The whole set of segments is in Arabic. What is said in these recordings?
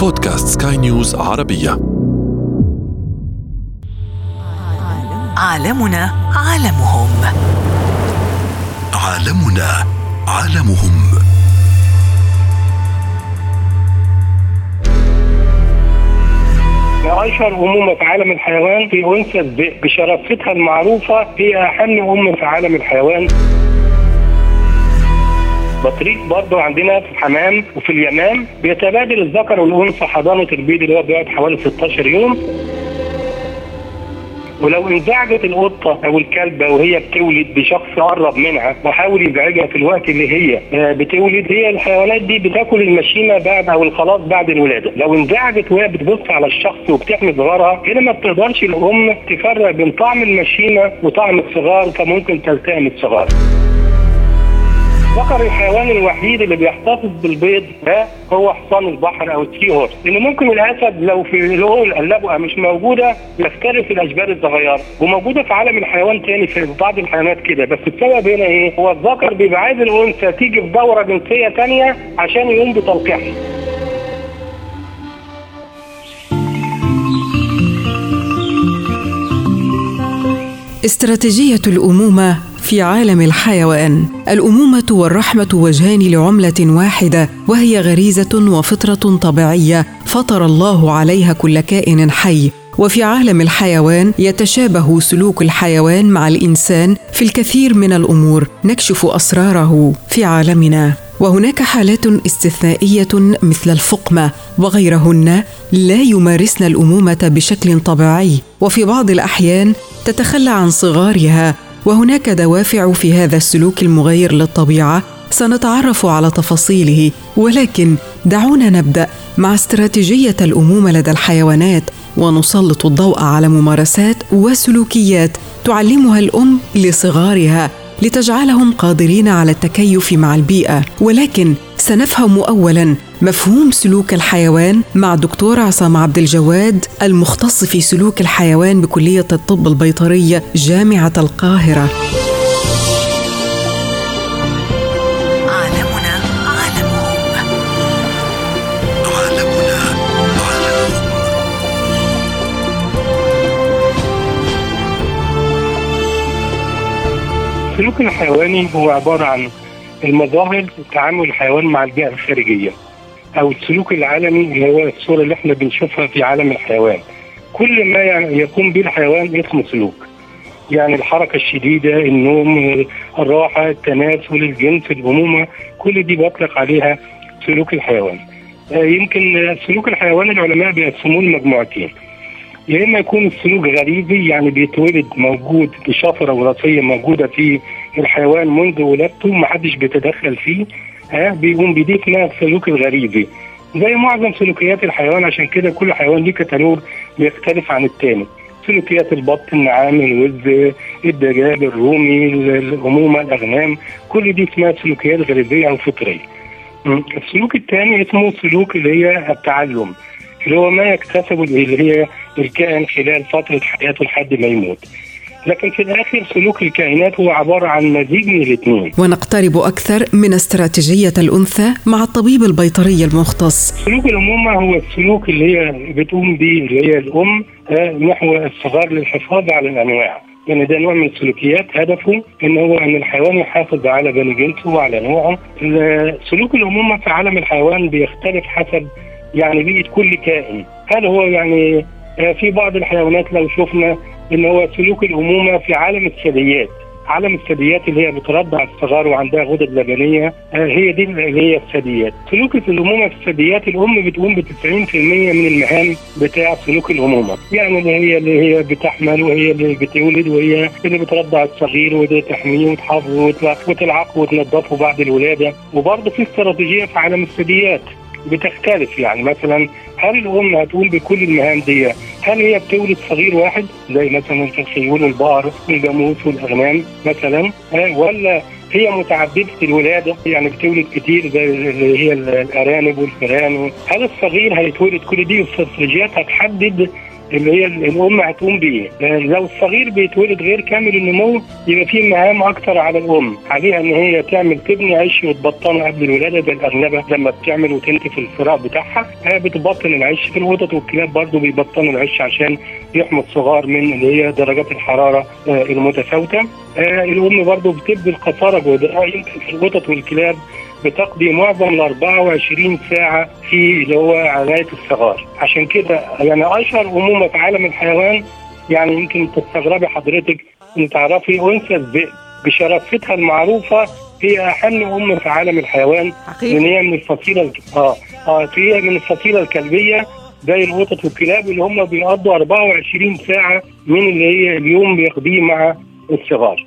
بودكاست سكاي نيوز عربية. عالمنا عالمهم. عالمنا عالمهم. أشهر أمومة في عالم الحيوان في أنثى الذئب بشرافتها المعروفة هي أهم أم في عالم الحيوان. بطريق برضه عندنا في الحمام وفي اليمام بيتبادل الذكر والأنثى حضانة البيض اللي هو بيقعد حوالي 16 يوم. ولو انزعجت القطة أو الكلبة وهي بتولد بشخص قرب منها وحاول يزعجها في الوقت اللي هي آه، بتولد هي الحيوانات دي بتاكل المشيمة بعد أو الخلاص بعد الولادة. لو انزعجت وهي بتبص على الشخص وبتحمي صغارها هنا ما بتقدرش الأم تفرق بين طعم المشيمة وطعم الصغار فممكن تلتهم الصغار. ذكر الحيوان الوحيد اللي بيحتفظ بالبيض ده هو حصان البحر أو السي هورس. لأن ممكن الاسد لو في له القلبه مش موجودة يفترس الاشبال الصغيرة. وموجودة في عالم الحيوان تاني في بعض الحيوانات كده. بس السبب هنا إيه؟ هو الذكر بيبقى عايز الأنثى تيجي في دورة جنسية تانية عشان يقوم بتلقيحها استراتيجية الأمومة في عالم الحيوان. الأمومة والرحمة وجهان لعملة واحدة وهي غريزة وفطرة طبيعية فطر الله عليها كل كائن حي. وفي عالم الحيوان يتشابه سلوك الحيوان مع الإنسان في الكثير من الأمور نكشف أسراره في عالمنا. وهناك حالات استثنائية مثل الفقمة وغيرهن لا يمارسن الأمومة بشكل طبيعي. وفي بعض الأحيان تتخلى عن صغارها وهناك دوافع في هذا السلوك المغير للطبيعة سنتعرف على تفاصيله ولكن دعونا نبدأ مع استراتيجية الأمومة لدى الحيوانات ونسلط الضوء على ممارسات وسلوكيات تعلمها الأم لصغارها. لتجعلهم قادرين على التكيف مع البيئة. ولكن سنفهم اولا مفهوم سلوك الحيوان مع دكتور عصام عبد الجواد المختص في سلوك الحيوان بكلية الطب البيطريه جامعة القاهرة. السلوك الحيواني هو عبارة عن المظاهر تعامل الحيوان مع البيئة الخارجية أو السلوك العالمي اللي هو الصورة اللي إحنا بنشوفها في عالم الحيوان. كل ما يقوم به الحيوان اسمه سلوك. يعني الحركة الشديدة النوم الراحة التناسل الجنس الامومه كل دي بطلق عليها سلوك الحيوان. آه، يمكن سلوك الحيوان العلماء بيقسموه لمجموعتين. يا إما يكون السلوك غريزي يعني بيتولد موجود بشفرة وراثية موجودة في الحيوان منذ ولادته ما حدش بيتدخل فيه ها بيقوم اسمها السلوك الغريزي زي معظم سلوكيات الحيوان عشان كده كل حيوان ليه كتالوج بيختلف عن التاني. سلوكيات البط النعام الوز الدجاج الرومي الامومه الأغنام كل دي اسمها سلوكيات غريزيه أو فطرية. م. السلوك الثاني اسمه سلوك اللي هي التعلم اللي هو ما يكتسبه اللي هي الكائن خلال فترة حياته لحد ما يموت. لكن في الآخر سلوك الكائنات هو عبارة عن مزيج من الاثنين. ونقترب أكثر من استراتيجية الأنثى مع الطبيب البيطري المختص. سلوك الأمومة هو السلوك اللي هي بتقوم به اللي هي الأم آه، نحو الصغار للحفاظ على الأنواع. يعني ده نوع من السلوكيات. هدفه إن هو إن الحيوان يحافظ على بني جنسه وعلى نوعه. سلوك الامومه في عالم الحيوان بيختلف حسب يعني بيئة كل كائن. هل هو يعني آه، في بعض الحيوانات لو شفنا ان هو سلوك الأمومة في عالم الثدييات. عالم الثدييات اللي هي بترضع الصغار وعندها غدد لبنية آه، هي دي اللي هي الثدييات. سلوك الأمومة في الثدييات الأم بتقوم ب 90% من المهام بتاع سلوك الأمومة. يعني اللي هي اللي هي بتحمل وهي اللي بتولد وهي اللي بترضع الصغير ودي تحميه وتحافظه وتلع- وتلعقه وتنظفه بعد الولادة. وبرضه في استراتيجية في عالم الثدييات. بتختلف يعني. مثلا هل الأم هتقوم بكل المهام دي هل هي بتولد صغير واحد؟ زي مثلا الخيول والبقر والجاموس والأغنام مثلا آه، ولا هي متعدده الولادة؟ يعني بتولد كتير زي اللي هي الأرانب والفئران هل الصغير هيتولد كل دي الاستراتيجيات هتحدد اللي هي الام هتقوم بيه. لو الصغير بيتولد غير كامل النمو يبقى في مهام أكتر على الأم. عليها إن هي تعمل تبني عش وتبطنه قبل الولادة زي الارنبه لما بتعمل وتنتف الفراء بتاعها هي بتبطن العش في القطط والكلاب برضو بيبطنوا العش عشان يحموا الصغار من اللي هي درجات الحرارة آه، المتفاوتة. آه، الأم برضو بتبدي القصاره جوه يمكن في القطط والكلاب بتقضي معظم ال 24 ساعة في اللي هو عنايه الصغار. عشان كده يعني أشهر امومه في عالم الحيوان يعني يمكن تستغربي حضرتك إن تعرفي أنثى الذئب بشرافتها المعروفة هي أهم أم في عالم الحيوان. حقيقي؟ لأن هي من الفصيلة الك- آه آه هي من الفصيلة الكلبية زي القطط والكلاب اللي هم بيقضوا 24 ساعة من اللي هي اليوم بيقضيه مع الصغار.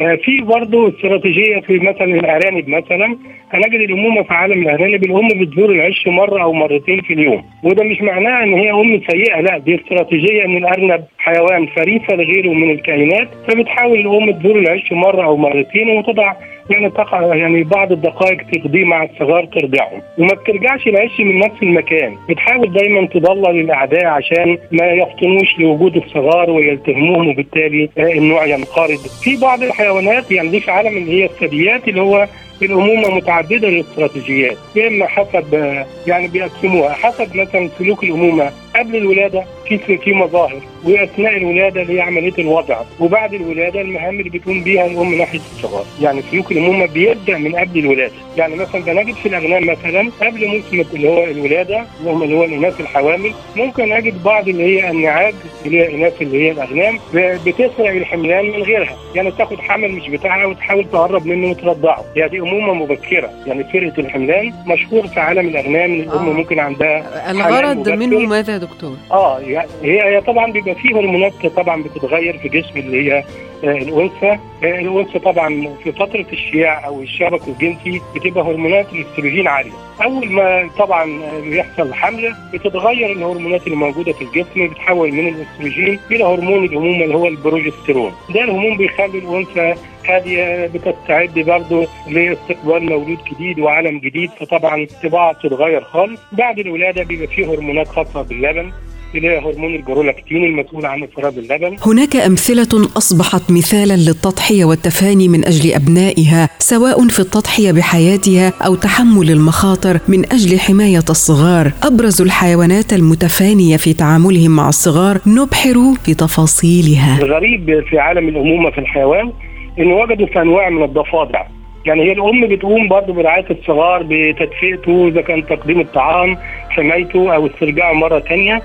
آه، في برضه استراتيجية في مثلا الأرانب مثلا. هنجد الأمومة في عالم الأرانب الأم بتزور العش مرة أو مرتين في اليوم. وده مش معناه إن هي أم سيئة لا دي استراتيجية إن الأرنب حيوان فريسة لغيره من الكائنات. فبتحاول الأم تزور العش مرة أو مرتين وتضع يعني تقع يعني بعض الدقائق تقضيه مع الصغار ترضعهم وما بترجعش العش من نفس المكان. بتحاول دايما تضلل الاعداء عشان ما يفطنوش لوجود الصغار ويلتهموهم وبالتالي آه، النوع ينقرض في بعض الحيوانات يعني دي في عالم اللي هي الثدييات اللي هو الأمومة متعددة الاستراتيجيات يا اما حسب آه، يعني بيقسموها. حسب مثلا سلوك الأمومة قبل الولادة في في مظاهر وأثناء الولادة اللي هي عملية الوضع وبعد الولادة المهام اللي بتقوم بيها الأم ناحية الصغار يعني سلوك الامومه بيبدأ من قبل الولادة يعني مثلا بنجد في الأغنام مثلا قبل موسم اللي هو الولادة اللي هم اللي هو الاناث الحوامل ممكن أجد بعض اللي هي النعاج اللي هي الاناث اللي هي الأغنام بتسرق الحملان من غيرها يعني تاخد حمل مش بتاعها وتحاول تهرب منه وترضعه يعني دي أمومة مبكرة يعني سرقة الحملان مشهور في عالم الأغنام الام آه. ممكن عندها الغرض. منه ماذا يا دكتور؟ آه يعني هي هي طبعا بيبقى فيه هرمونات طبعا بتتغير في جسم اللي هي آه، الأنثى. آه، الأنثى طبعا في فترة الشياع أو الشبق الجنسي بتبقى هرمونات الاستروجين عالية. أول ما طبعا بيحصل حمل بتتغير الهرمونات اللي موجودة في الجسم بتحول من الاستروجين إلى هرمون الامومه اللي هو البروجسترون ده الهرمون بيخلي الأنثى هذه بتستعد برضه لاستقبال مولود جديد وعالم جديد. فطبعا طباعها بتتغير خالص. بعد الولادة بيبقى فيه هرمونات خاصة باللبن. اللي هي هرمون البرولاكتين المسؤول عن افراز اللبن. هناك أمثلة أصبحت مثالا للتضحية والتفاني من أجل أبنائها سواء في التضحية بحياتها أو تحمل المخاطر من أجل حماية الصغار. أبرز الحيوانات المتفانية في تعاملهم مع الصغار نبحر في تفاصيلها الغريب في عالم الأمومة في الحيوان إن وجدوا في أنواع من الضفادع. يعني هي الأم بتقوم برضه برعاية الصغار بتدفئته إذا كان تقديم الطعام حمايته أو استرجاعه مرة ثانية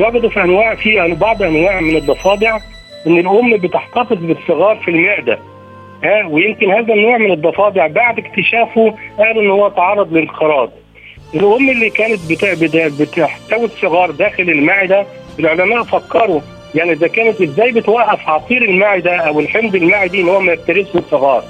وجدوا في انواع في بعض أنواع من الضفادع إن الأم بتحتفظ بالصغار في المعدة. ها؟ ويمكن هذا النوع من الضفادع بعد اكتشافه قالوا إن هو تعرض للانقراض الأم اللي كانت بتحتوي الصغار داخل المعدة العلماء فكروا يعني إذا كانت إزاي بتوقف عصير المعدة أو الحمض المعدي إن هو ما يفترسش الصغار.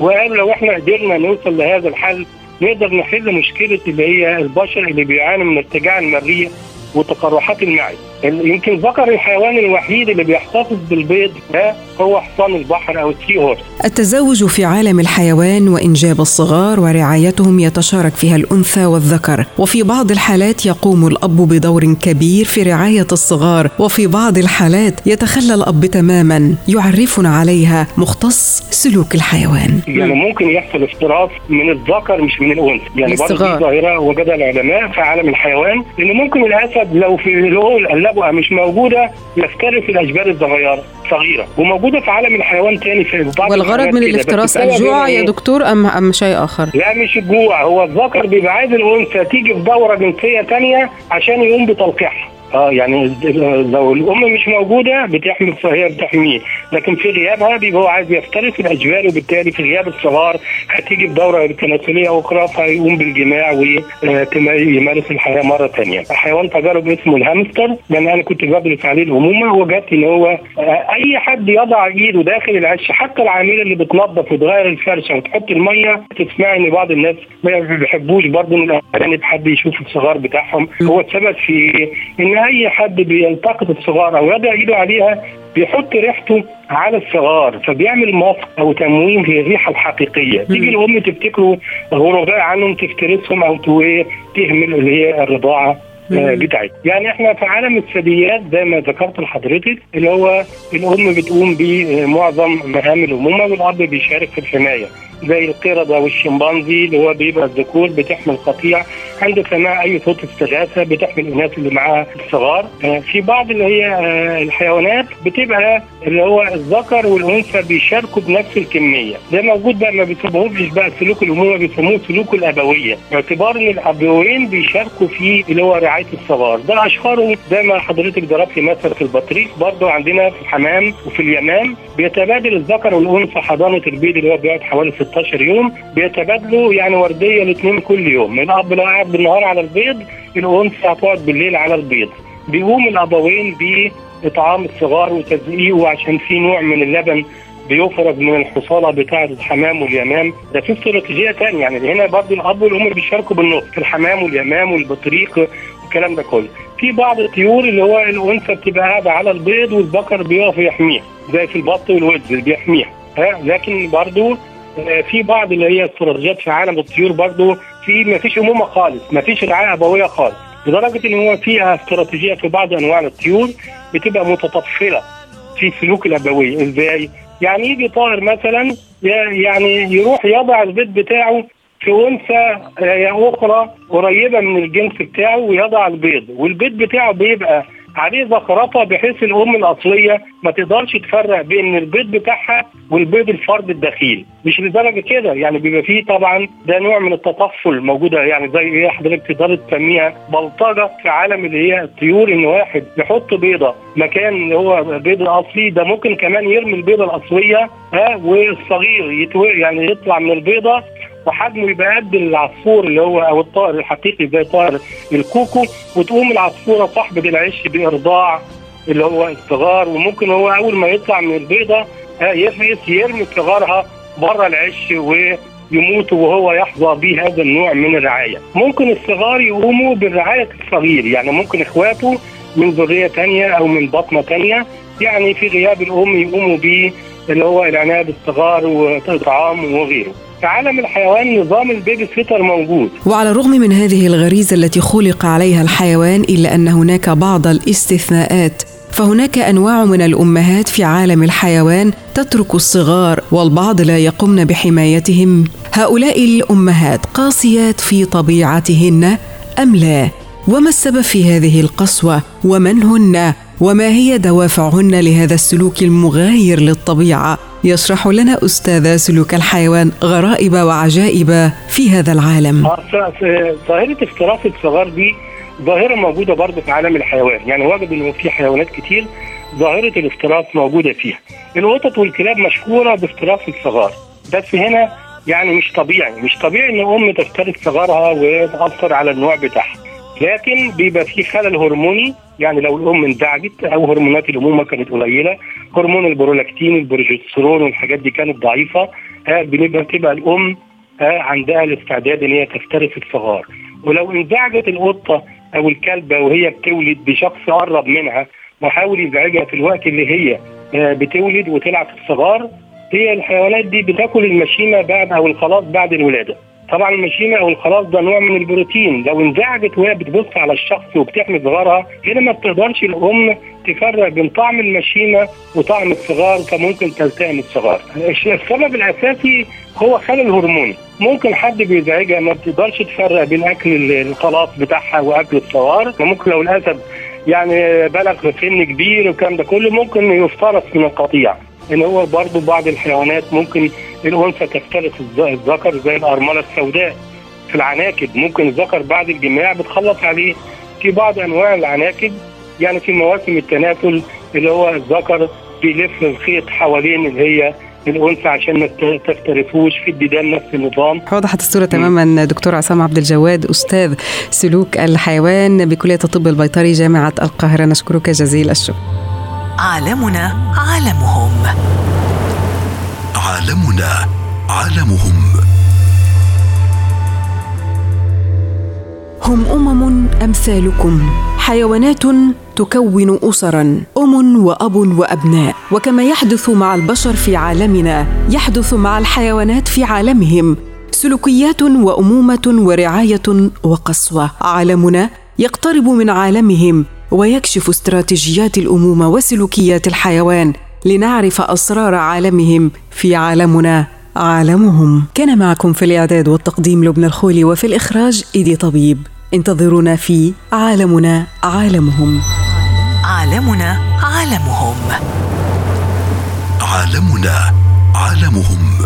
وقالوا لو إحنا قدرنا نوصل لهذا الحل نقدر نحل مشكلة اللي هي البشر اللي بيعانوا من ارتجاع المريء وتقرحات المعده يمكن ذكر الحيوان الوحيد اللي بيحتفظ بالبيض ده هو حصان البحر أو السي هورس. التزاوج في عالم الحيوان وإنجاب الصغار ورعايتهم يتشارك فيها الأنثى والذكر وفي بعض الحالات يقوم الأب بدور كبير في رعاية الصغار وفي بعض الحالات يتخلى الأب تماما يعرفنا عليها مختص سلوك الحيوان. يعني ممكن يحصل افتراس من الذكر مش من الأنثى. يعني برضه ظاهرة وجدها العلماء في عالم الحيوان إن ممكن الأسد لو في له اللبؤه مش موجودة يفترس الاشبال الصغيرة صغيرة وموجودة في عالم الحيوان تاني في بعض والغرض من الافتراس الجوع يا؟ دكتور ام أم شيء آخر لا مش الجوع هو الذكر بيبقى عايز الأنثى تيجي في دورة جنسية تانية عشان يقوم بتلقيحها آه يعني لو الام مش موجودة بتحمل فهي بتحميه لكن في غيابها بيبقى هو عايز يفترس الاجبال وبالتالي في غياب الصغار هتيجي في دوره تناسليه أخرى فيقوم بالجماع ويمارس الحياة مرة ثانية. حيوان تجارب اسمه الهامستر لأن أنا كنت بدرس عليه الامومه وجدت إن هو آه، أي حد يضع إيده داخل العش حتى العامله اللي بتنظف وتغير الفرشة وتحط المية تسمع إن بعض الناس ما بيحبوش برضه إن حد يشوف الصغار بتاعهم هو السبب في إن أي حد بيلتقط الصغار أو يضع ايده عليها بيحط ريحته على الصغار فبيعمل ماسك أو تموين للريحه الحقيقية. تيجي الأم تفتكره غرباء عنهم تفترسهم أو تو- تهمل اللي هي الرضاعة آه، بتاعتها. يعني إحنا في عالم الثدييات زي ما ذكرت لحضرتك اللي هو الأم بتقوم بمعظم مهام الامومه والاب بيشارك في الحماية. زي القردة والشمبانزي اللي هو بيبقى الذكور بتحمل قطيع. عند سماع أي صوت استغاثة بتحمل الناس اللي معاها الصغار. آه، في بعض اللي هي آه، الحيوانات بتبقى اللي هو الذكر والأنثى بيشاركوا بنفس الكمية. ده موجود بقى ما بيسموهوش بقى سلوك الأمومة بيسموه سلوك الأبوية. باعتبار إن الأبوين بيشاركوا في اللي هو رعاية الصغار. ده أشهره زي ما حضرتك ضربتي مثل في البطريق. برضه عندنا في الحمام وفي اليمام بيتبادل الذكر والأنثى حضانة البيض اللي هو بيقعد حوالي 16 يوم بيتبادلوا يعني وردية الاثنين كل يوم. الاب لو قاعد بالنهار على البيض الأنثى هتقعد بالليل على البيض. بيقوم الأبوين بإطعام الصغار وتزقيقه عشان في نوع من اللبن بيفرز من الحصالة بتاعة الحمام واليمام. ده في استراتيجية ثانية يعني هنا برضه الأب والأم بيشاركوا بالنص في الحمام واليمام والبطريق والكلام ده كله. في بعض الطيور اللي هو الأنثى بتبقى قاعدة على البيض والذكر بيقف يحميها زي في البط والوز بيحميها. ها؟ لكن برضه في بعض اللي هي استراتيجيات في عالم الطيور برضه في ما فيش أمومة خالص ما فيش رعاية أبوية خالص لدرجة إن هو فيها استراتيجية في بعض أنواع الطيور بتبقى متطفلة في سلوك الابويه إزاي؟ يعني يجي طائر مثلا يعني يروح يضع البيت بتاعه في أنثى آه، أخرى قريبة من الجنس بتاعه ويضع البيض والبيض بتاعه بيبقى عليه زخرفه بحيث الأم الأصلية ما تقدرش تفرق بين البيض بتاعها والبيض الفرد الدخيل مش لدرجة كده يعني بيبقى فيه طبعا ده نوع من التطفل موجودة يعني زي إيه حضرتك تقدر تسميها بلطجة في عالم اللي هي الطيور إن واحد يحط بيضة مكان اللي هو بيض الاصلي ده ممكن كمان يرمي البيضة الأصلية ها والصغير يتو يعني يطلع من البيضة وحجمه يبقى قد العصفور اللي هو أو الطائر الحقيقي زي طائر الكوكو وتقوم العصفورة صاحبة العش بإرضاع اللي هو الصغار وممكن هو أول ما يطلع من البيضة يفقس يرمي صغارها بره العش ويموتوا وهو يحظى به هذا النوع من الرعاية. ممكن الصغار يقوموا برعايه الصغير يعني ممكن إخواته من ذرية ثانية أو من بطنة ثانية يعني في غياب الأم يقوموا به اللي هو العنايه بالصغار وطعام وغيره. في عالم الحيوان نظام البيبي سيتر موجود. وعلى الرغم من هذه الغريزة التي خلق عليها الحيوان إلا أن هناك بعض الاستثناءات فهناك أنواع من الأمهات في عالم الحيوان تترك الصغار والبعض لا يقمن بحمايتهم. هؤلاء الأمهات قاسيات في طبيعتهن أم لا؟ وما السبب في هذه القسوة؟ ومن هن؟ وما هي دوافعهن لهذا السلوك المغاير للطبيعة؟ يشرح لنا أستاذ سلوك الحيوان غرائب وعجائب في هذا العالم. آه، ظاهرة افتراس الصغار دي ظاهرة موجودة برضه في عالم الحيوان. يعني وجد إنه في حيوانات كتير ظاهرة الافتراس موجودة فيها. القطط والكلاب مشهورة بافتراس الصغار. بس هنا يعني مش طبيعي مش طبيعي إن أم تفترس صغارها وتأثر على النوع بتاعها. لكن بيبقى في خلل هرموني يعني لو الأم انزعجت أو هرمونات الأمومة كانت قليلة هرمون البرولاكتين البروجسترون والحاجات دي كانت ضعيفة آه بنبقى تبقى الأم آه عندها الاستعداد إن هي تفترس الصغار. ولو انزعجت القطة أو الكلبة وهي بتولد بشخص قرب منها وحاول يزعجها في الوقت اللي هي آه بتولد وتلعب في الصغار هي الحيوانات دي بتاكل المشيمة بعد أو الخلاص بعد الولادة. طبعا المشيمة أو الخلاص ده نوع من البروتين. لو انزعجت وهي بتبص على الشخص وبتحمي صغارها هنا ما بتقدرش الأم تفرق بين طعم المشيمة وطعم الصغار فممكن تلتئم الصغار. السبب الأساسي هو خلل هرموني ممكن حد بيزعجها ما بتقدرش تفرق بين أكل الخلاص بتاعها وأكل الصغار. وممكن لو الأسد يعني بلغ سن كبير والكلام ده كله ممكن يفترس من القطيع. ان هو برضه بعض الحيوانات ممكن الأنثى تفترس الذكر زي الأرملة السوداء في العناكب. ممكن الذكر بعد الجماع بتخلص عليه في بعض أنواع العناكب يعني في مواسم التناسل اللي هو الذكر بيلف الخيط حوالين اللي هي الأنثى عشان ما تفترسوش في الديدان نفس النظام. وضحت الصورة تماما. دكتور عصام عبد الجواد أستاذ سلوك الحيوان بكلية الطب البيطري جامعة القاهرة. نشكرك جزيل الشكر. عالمنا عالمهم. عالمنا عالمهم. هم أمم أمثالكم. حيوانات تكون اسرا. أم وأب وأبناء. وكما يحدث مع البشر في عالمنا يحدث مع الحيوانات في عالمهم. سلوكيات وأمومة ورعاية وقسوة. عالمنا يقترب من عالمهم. ويكشف استراتيجيات الامومه وسلوكيات الحيوان لنعرف أسرار عالمهم في عالمنا عالمهم. كان معكم في الإعداد والتقديم لبنى الخولي وفي الإخراج إيدي طبيب. انتظرونا في عالمنا عالمهم. عالمنا عالمهم. عالمنا عالمهم.